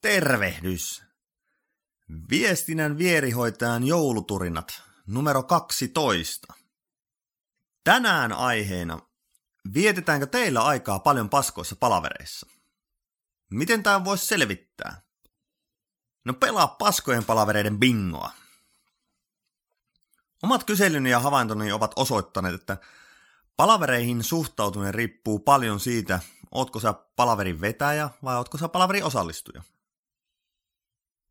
Tervehdys! Viestinnän vierihoitajan jouluturinat numero 12. Tänään aiheena, vietetäänkö teillä aikaa paljon paskoissa palavereissa? Miten tämä voisi selvittää? No pelaa paskojen palavereiden bingoa. Omat kyselyni ja havaintoni ovat osoittaneet, että palavereihin suhtautuminen riippuu paljon siitä, ootko sä palaverin vetäjä vai ootko sä palaverin osallistuja.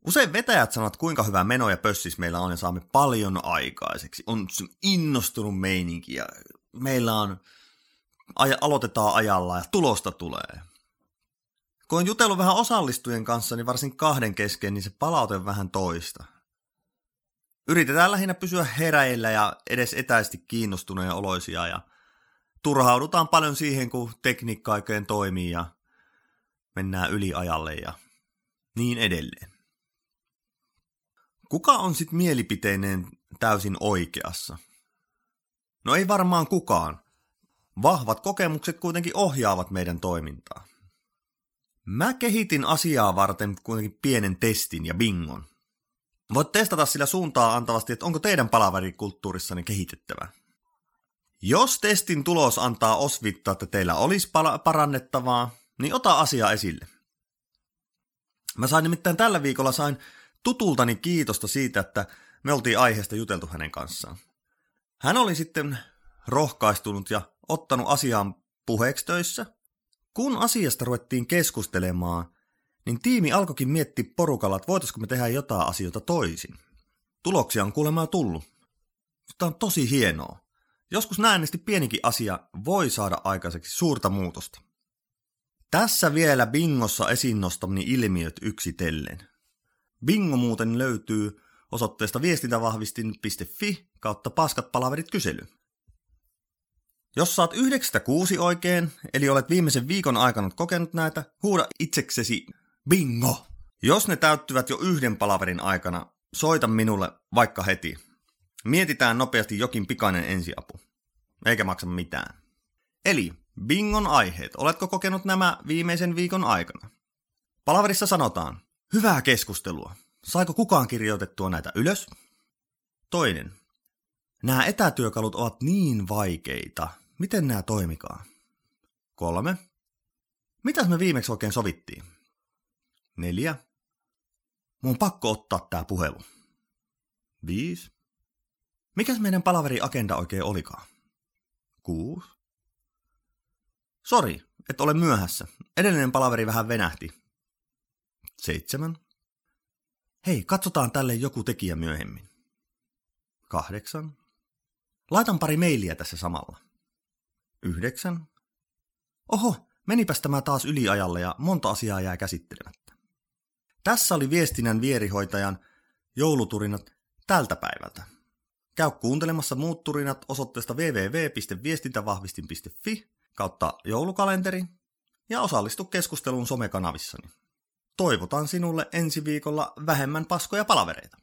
Usein vetäjät sanovat, kuinka hyvä meno ja pössis meillä on ja saamme paljon aikaiseksi. On innostunut meininki ja meillä on, aloitetaan ajalla ja tulosta tulee. Kun on jutellut vähän osallistujien kanssa, niin varsin kahden kesken, niin se palaute vähän toista. Yritetään lähinnä pysyä heräillä ja edes etäisesti kiinnostuneen oloisia ja turhaudutaan paljon siihen, kun tekniikka oikein toimii ja mennään yliajalle ja niin edelleen. Kuka on sitten mielipiteinen täysin oikeassa? No ei varmaan kukaan. Vahvat kokemukset kuitenkin ohjaavat meidän toimintaa. Mä kehitin asiaa varten kuitenkin pienen testin ja bingon. Voit testata sillä suuntaa antavasti, että onko teidän palaverikulttuurissanne kehitettävä. Jos testin tulos antaa osvittaa, että teillä olisi parannettavaa, niin ota asia esille. Mä sain nimittäin tällä viikolla sain tutultani kiitosta siitä, että me oltiin aiheesta juteltu hänen kanssaan. Hän oli sitten rohkaistunut ja ottanut asiaan puheeksi töissä. Kun asiasta ruvettiin keskustelemaan, niin tiimi alkoikin miettiä porukalla, että voitaisiko me tehdä jotain asioita toisin. Tuloksia on kuulemma tullut. Tämä on tosi hienoa. Joskus näennesti pienikin asia voi saada aikaiseksi suurta muutosta. Tässä vielä bingossa esiin nostamani ilmiöt yksitellen. Bingo muuten löytyy osoitteesta viestintävahvistin.fi kautta paskat palaverit kysely. Jos saat yhdeksästä kuusi oikein, eli olet viimeisen viikon aikana kokenut näitä, huuda itseksesi bingo. Jos ne täyttyvät jo yhden palaverin aikana, soita minulle vaikka heti. Mietitään nopeasti jokin pikainen ensiapu. Eikä maksa mitään. Eli bingon aiheet. Oletko kokenut nämä viimeisen viikon aikana? Palaverissa sanotaan, hyvää keskustelua. Saiko kukaan kirjoitettua näitä ylös? Toinen. Nämä etätyökalut ovat niin vaikeita. Miten nämä toimikaa? Kolme. Mitäs me viimeksi oikein sovittiin? Neljä. Mun on pakko ottaa tää puhelu. Viisi. Mikäs meidän palaveri agenda oikein olikaan? Kuusi. Sori, et ole myöhässä. Edellinen palaveri vähän venähti. Seitsemän. Hei, katsotaan tälle joku tekijä myöhemmin. Kahdeksan. Laitan pari mailia tässä samalla. Yhdeksän. Oho, menipäs tämä taas yliajalle ja monta asiaa jää käsittelemättä. Tässä oli viestinnän vierihoitajan jouluturinat tältä päivältä. Käy kuuntelemassa muut turinat osoitteesta www.viestintävahvistin.fi kautta joulukalenteri ja osallistu keskusteluun somekanavissani. Toivotan sinulle ensi viikolla vähemmän paskoja palavereita.